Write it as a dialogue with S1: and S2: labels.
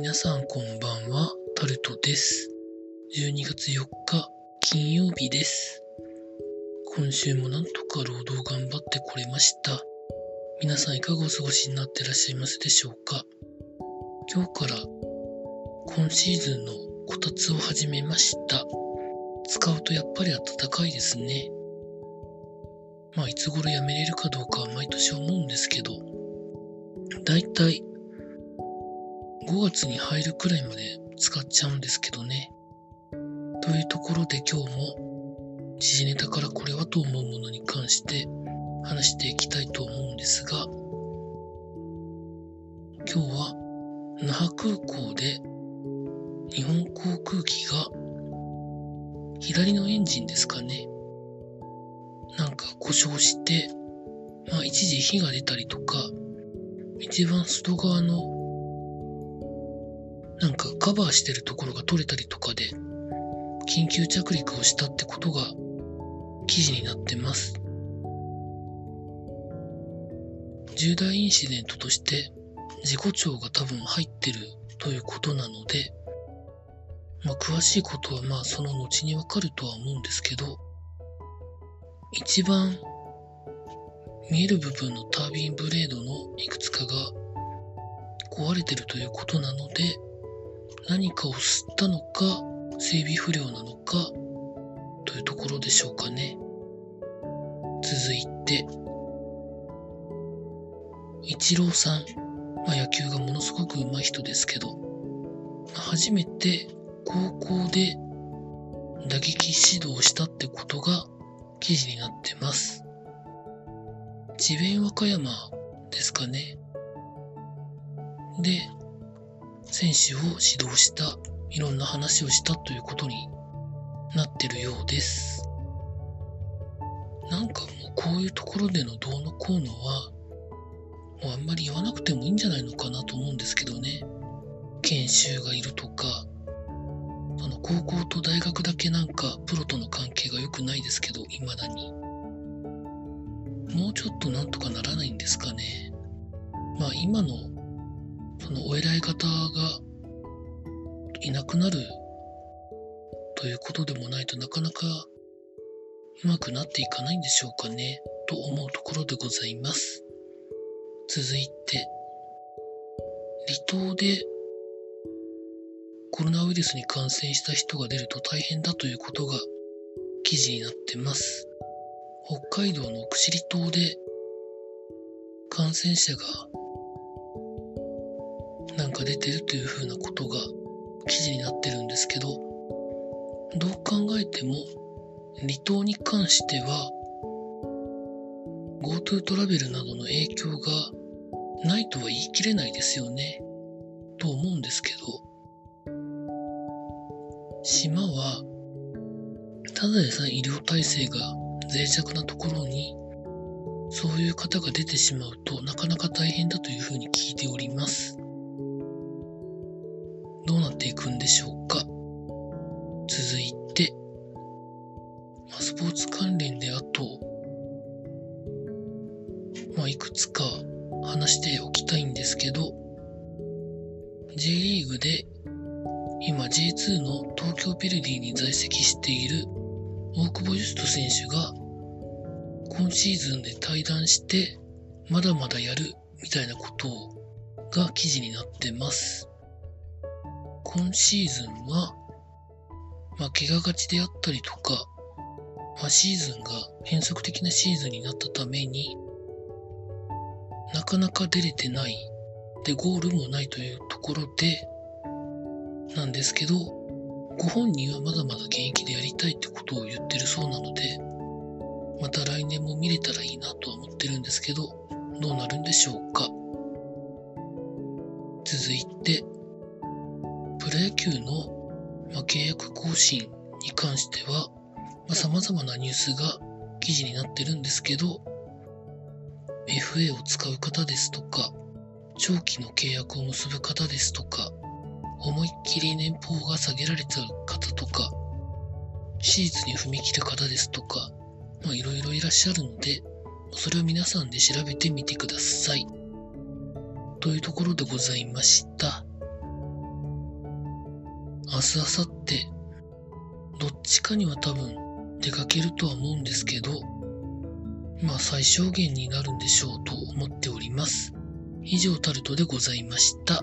S1: 皆さんこんばんは、タルトです。12月4日、金曜日です。今週もなんとか労働頑張ってこれました。皆さんいかがお過ごしになってらっしゃいますでしょうか今日から今シーズンのこたつを始めました。使うとやっぱり暖かいですね。まあいつ頃やめれるかどうかは毎年思うんですけど、だいたい5月に入るくらいまで使っちゃうんですけどね。というところで今日も時事ネタからこれはと思うものに関して話していきたいと思うんですが、今日は那覇空港で日本航空機が左のエンジンですかね。なんか故障して、まあ一時火が出たりとか、一番外側のなんかカバーしてるところが取れたりとかで、緊急着陸をしたってことが記事になってます。重大インシデントとして事故調が多分入ってるということなので、まあ詳しいことはまあその後にわかるとは思うんですけど、一番見える部分のタービンブレードのいくつかが壊れてるということなので、何かを吸ったのか、整備不良なのか、というところでしょうかね。続いて、イチローさん、まあ、野球がものすごく上手い人ですけど、初めて高校で打撃指導したってことが記事になってます。智弁和歌山ですかね。で、選手を指導した、いろんな話をしたということになってるようです。なんかもうこういうところでのどうのこうのは、もうあんまり言わなくてもいいんじゃないのかなと思うんですけどね。研修がいるとか、その高校と大学だけなんかプロとの関係が良くないですけど、未だに。もうちょっとなんとかならないんですかね。まあ今のそのお偉い方がいなくなるということでもないとなかなかうまくなっていかないんでしょうかね、と思うところでございます。続いて、離島でコロナウイルスに感染した人が出ると大変だということが記事になってます。北海道の奥尻島で感染者がなんか出てるというふうなことが記事になってるんですけど、どう考えても離島に関しては GoTo トラベルなどの影響がないとは言い切れないですよね。と思うんですけど、島はただでさえ医療体制が脆弱なところにそういう方が出てしまうとなかなか大関連であと、まあ、いくつか話しておきたいんですけど、J リーグで今 J2 の東京ヴェルディに在籍している大久保嘉人選手が今シーズンで退団してまだまだやるみたいなことが記事になってます。今シーズンは、まあ、怪我がちであったりとか、まあ、シーズンが変則的なシーズンになったためになかなか出れてない。で、ゴールもないというところで、なんですけど、ご本人はまだまだ現役でやりたいってことを言ってるそうなので、また来年も見れたらいいなとは思ってるんですけど、どうなるんでしょうか。続いて、プロ野球の、契約更新に関しては、まあ、様々なニュースが記事になってるんですけど、FA を使う方ですとか、長期の契約を結ぶ方ですとか、思いっきり年俸が下げられた方とか、手術に踏み切る方ですとか、まあいろいろいらっしゃるので、それを皆さんで調べてみてください。というところでございました。明日、明後日、どっちかには多分出かけるとは思うんですけど、まあ最小限になるんでしょうと思っております。以上タルトでございました。